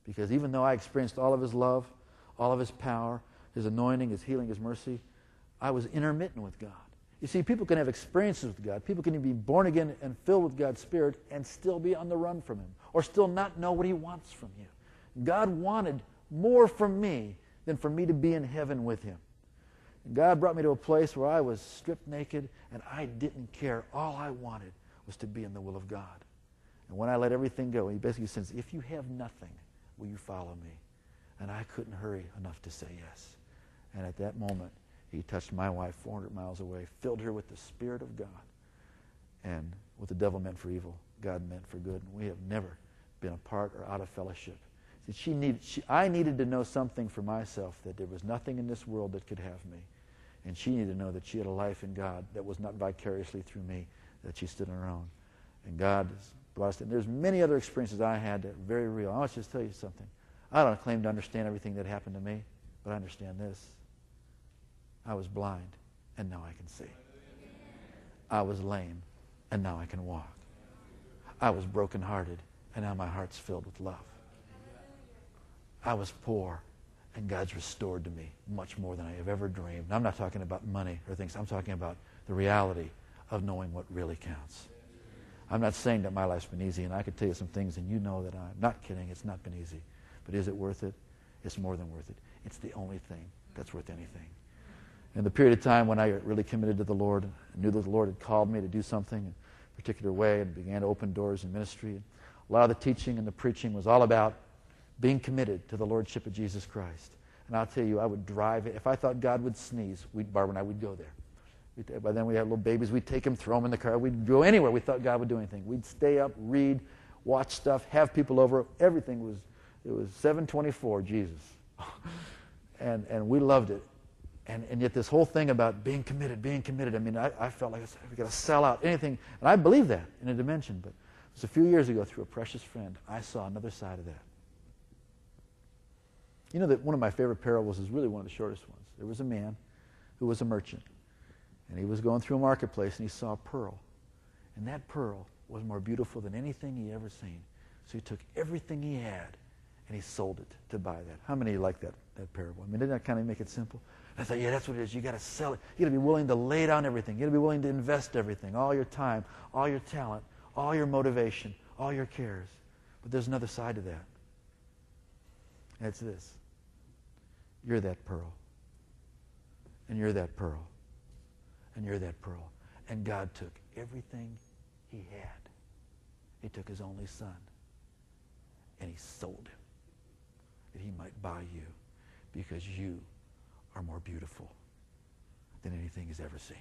Because even though I experienced all of His love, all of His power, His anointing, His healing, His mercy, I was intermittent with God. You see, people can have experiences with God. People can be born again and filled with God's Spirit and still be on the run from Him or still not know what He wants from you. God wanted more from me than for me to be in heaven with Him. And God brought me to a place where I was stripped naked and I didn't care. All I wanted was to be in the will of God. And when I let everything go, He basically says, If you have nothing, will you follow me? And I couldn't hurry enough to say yes. And at that moment, He touched my wife 400 miles away, filled her with the Spirit of God. And what the devil meant for evil, God meant for good. And we have never been apart or out of fellowship See, she needed, she, I needed to know something for myself that there was nothing in this world that could have me. And she needed to know that she had a life in God that was not vicariously through me, that she stood on her own. And God us. And there's many other experiences I had that are very real. I want to just tell you something. I don't claim to understand everything that happened to me, but I understand this. I was blind, and now I can see. I was lame, and now I can walk. I was brokenhearted, and now my heart's filled with love. I was poor, and God's restored to me much more than I have ever dreamed. I'm not talking about money or things. I'm talking about the reality of knowing what really counts. I'm not saying that my life's been easy, and I could tell you some things, and you know that I'm not kidding. It's not been easy. But is it worth it? it's more than worth it. It's the only thing that's worth anything. In the period of time when I really committed to the Lord, knew that the Lord had called me to do something in a particular way and began to open doors in ministry. A lot of the teaching and the preaching was all about being committed to the Lordship of Jesus Christ. And I'll tell you, I would drive it. If I thought God would sneeze, we, Barbara and I would go there. We'd, uh, by then we had little babies. We'd take them, throw them in the car. We'd go anywhere we thought God would do anything. We'd stay up, read, watch stuff, have people over. Everything was, it was 724, Jesus. and, and we loved it. And, and yet this whole thing about being committed, being committed, I mean, I, I felt like I said, we got to sell out anything. And I believe that in a dimension. But it was a few years ago through a precious friend, I saw another side of that. You know that one of my favorite parables is really one of the shortest ones. There was a man who was a merchant, and he was going through a marketplace, and he saw a pearl. And that pearl was more beautiful than anything he ever seen. So he took everything he had, and he sold it to buy that. How many like that, that parable? I mean, didn't that kind of make it simple? I thought, yeah, that's what it is. You got to sell it. You got to be willing to lay down everything. You got to be willing to invest everything, all your time, all your talent, all your motivation, all your cares. But there's another side to that. And it's this you're that pearl. And you're that pearl. And you're that pearl. And God took everything he had. He took his only son. And he sold him. That he might buy you. Because you are more beautiful than anything he's ever seen.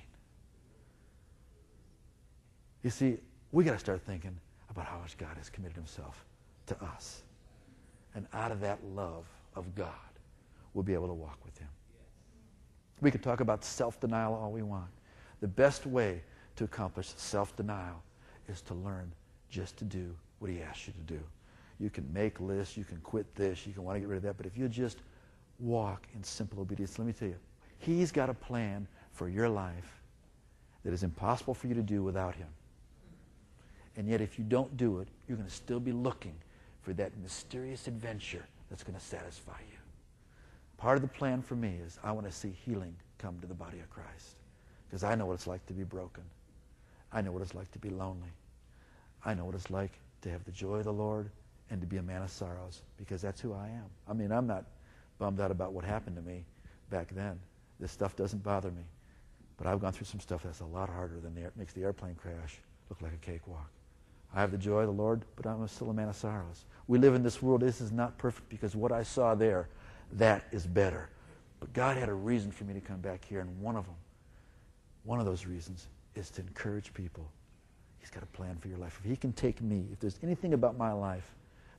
You see, we got to start thinking about how much God has committed himself to us. And out of that love of God, we'll be able to walk with Him. We could talk about self denial all we want. The best way to accomplish self denial is to learn just to do what He asks you to do. You can make lists, you can quit this, you can want to get rid of that, but if you just walk in simple obedience, let me tell you, He's got a plan for your life that is impossible for you to do without Him. And yet, if you don't do it, you're going to still be looking for that mysterious adventure that's going to satisfy you. Part of the plan for me is I want to see healing come to the body of Christ because I know what it's like to be broken. I know what it's like to be lonely. I know what it's like to have the joy of the Lord and to be a man of sorrows because that's who I am. I mean, I'm not bummed out about what happened to me back then. This stuff doesn't bother me. But I've gone through some stuff that's a lot harder than the, makes the airplane crash look like a cakewalk. I have the joy of the Lord, but I'm still a man of sorrows. We live in this world. This is not perfect because what I saw there that is better. But God had a reason for me to come back here, and one of them, one of those reasons, is to encourage people. He's got a plan for your life. If He can take me, if there's anything about my life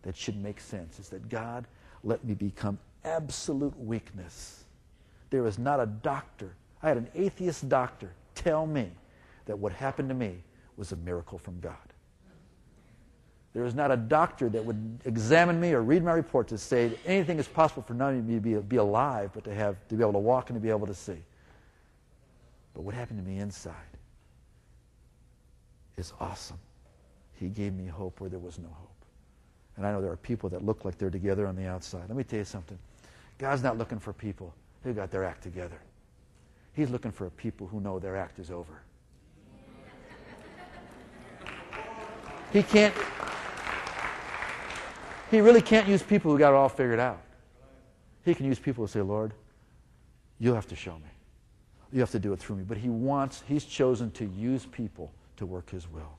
that should make sense, is that God let me become absolute weakness. There is not a doctor. I had an atheist doctor tell me that what happened to me was a miracle from God. There is not a doctor that would examine me or read my report to say anything is possible for none of me to be, be alive, but to, have, to be able to walk and to be able to see. But what happened to me inside is awesome. He gave me hope where there was no hope. And I know there are people that look like they're together on the outside. Let me tell you something. God's not looking for people who got their act together. He's looking for people who know their act is over. He can't, he really can't use people who got it all figured out. He can use people who say, Lord, you have to show me. You have to do it through me. But he wants, he's chosen to use people to work his will.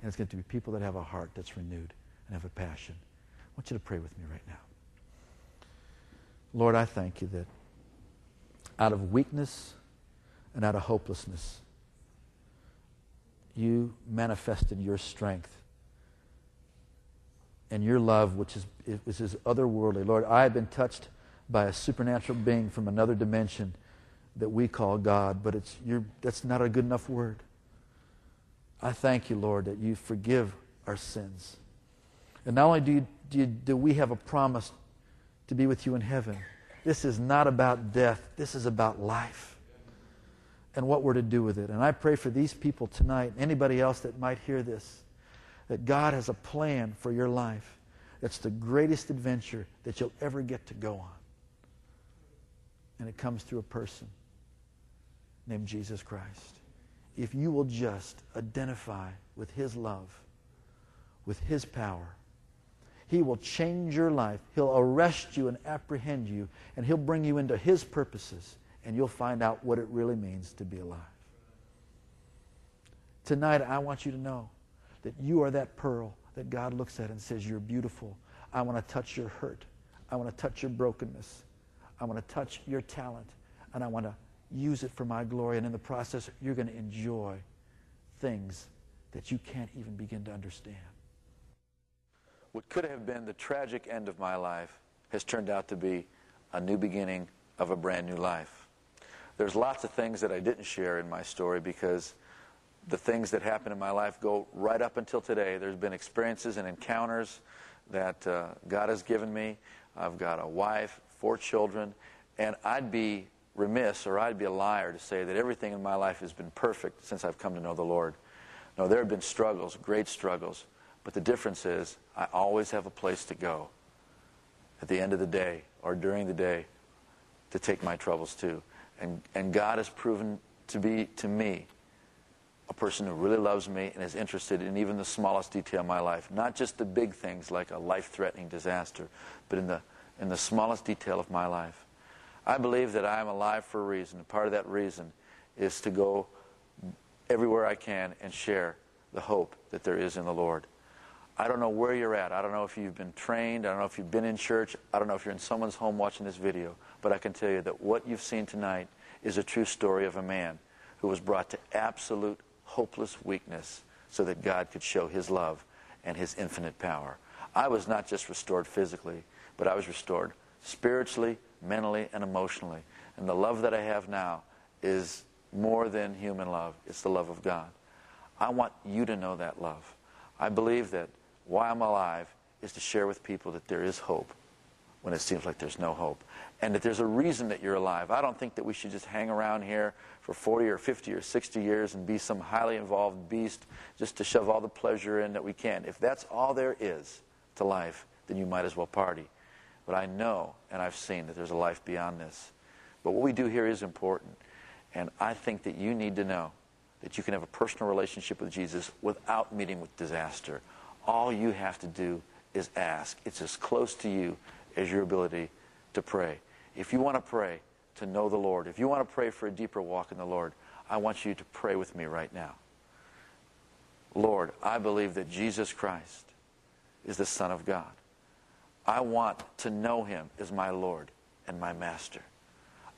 And it's going to be people that have a heart that's renewed and have a passion. I want you to pray with me right now. Lord, I thank you that out of weakness and out of hopelessness, you manifested your strength and your love, which is, which is otherworldly. Lord, I have been touched by a supernatural being from another dimension that we call God, but it's, you that's not a good enough word. I thank you, Lord, that you forgive our sins. And not only do, you, do, you, do we have a promise to be with you in heaven, this is not about death, this is about life and what we're to do with it. And I pray for these people tonight, anybody else that might hear this that God has a plan for your life that's the greatest adventure that you'll ever get to go on. And it comes through a person named Jesus Christ. If you will just identify with his love, with his power, He will change your life. He'll arrest you and apprehend you, and He'll bring you into His purposes, and you'll find out what it really means to be alive. Tonight, I want you to know that you are that pearl that God looks at and says, You're beautiful. I want to touch your hurt. I want to touch your brokenness. I want to touch your talent. And I want to use it for my glory. And in the process, you're going to enjoy things that you can't even begin to understand. What could have been the tragic end of my life has turned out to be a new beginning of a brand new life. There's lots of things that I didn't share in my story because the things that happen in my life go right up until today. There's been experiences and encounters that uh, God has given me. I've got a wife, four children, and I'd be remiss or I'd be a liar to say that everything in my life has been perfect since I've come to know the Lord. No, there have been struggles, great struggles, but the difference is I always have a place to go at the end of the day or during the day to take my troubles to. And, and God has proven to be, to me, a person who really loves me and is interested in even the smallest detail of my life. Not just the big things like a life threatening disaster, but in the, in the smallest detail of my life. I believe that I am alive for a reason. Part of that reason is to go everywhere I can and share the hope that there is in the Lord. I don't know where you're at. I don't know if you've been trained. I don't know if you've been in church. I don't know if you're in someone's home watching this video. But I can tell you that what you've seen tonight is a true story of a man who was brought to absolute hopeless weakness so that God could show his love and his infinite power. I was not just restored physically, but I was restored spiritually, mentally, and emotionally. And the love that I have now is more than human love, it's the love of God. I want you to know that love. I believe that why I'm alive is to share with people that there is hope when it seems like there's no hope. And that there's a reason that you're alive. I don't think that we should just hang around here for 40 or 50 or 60 years and be some highly involved beast just to shove all the pleasure in that we can. If that's all there is to life, then you might as well party. But I know and I've seen that there's a life beyond this. But what we do here is important. And I think that you need to know that you can have a personal relationship with Jesus without meeting with disaster. All you have to do is ask. It's as close to you as your ability to pray. If you want to pray to know the Lord, if you want to pray for a deeper walk in the Lord, I want you to pray with me right now. Lord, I believe that Jesus Christ is the Son of God. I want to know him as my Lord and my Master.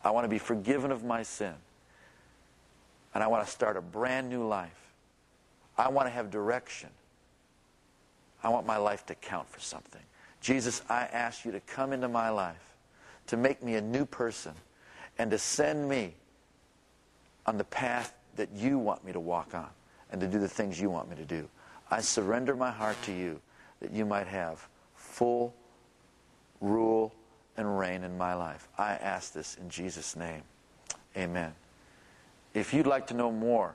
I want to be forgiven of my sin. And I want to start a brand new life. I want to have direction. I want my life to count for something. Jesus, I ask you to come into my life, to make me a new person, and to send me on the path that you want me to walk on, and to do the things you want me to do. I surrender my heart to you that you might have full rule and reign in my life. I ask this in Jesus' name. Amen. If you'd like to know more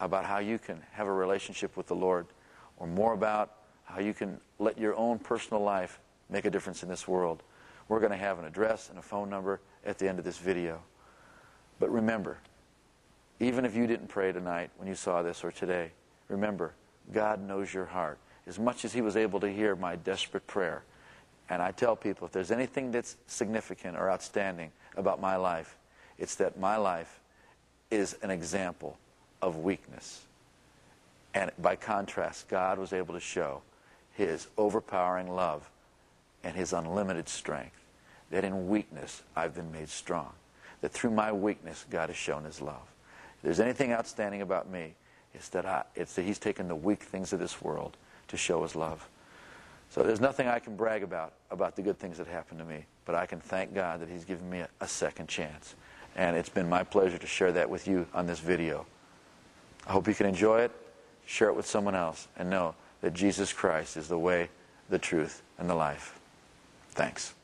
about how you can have a relationship with the Lord, or more about how you can let your own personal life make a difference in this world. We're going to have an address and a phone number at the end of this video. But remember, even if you didn't pray tonight when you saw this or today, remember, God knows your heart. As much as He was able to hear my desperate prayer. And I tell people if there's anything that's significant or outstanding about my life, it's that my life is an example of weakness. And by contrast, God was able to show his overpowering love and his unlimited strength. That in weakness I've been made strong. That through my weakness God has shown his love. If there's anything outstanding about me, it's that, I, it's that he's taken the weak things of this world to show his love. So there's nothing I can brag about, about the good things that happened to me. But I can thank God that he's given me a, a second chance. And it's been my pleasure to share that with you on this video. I hope you can enjoy it, share it with someone else, and know that Jesus Christ is the way, the truth, and the life. Thanks.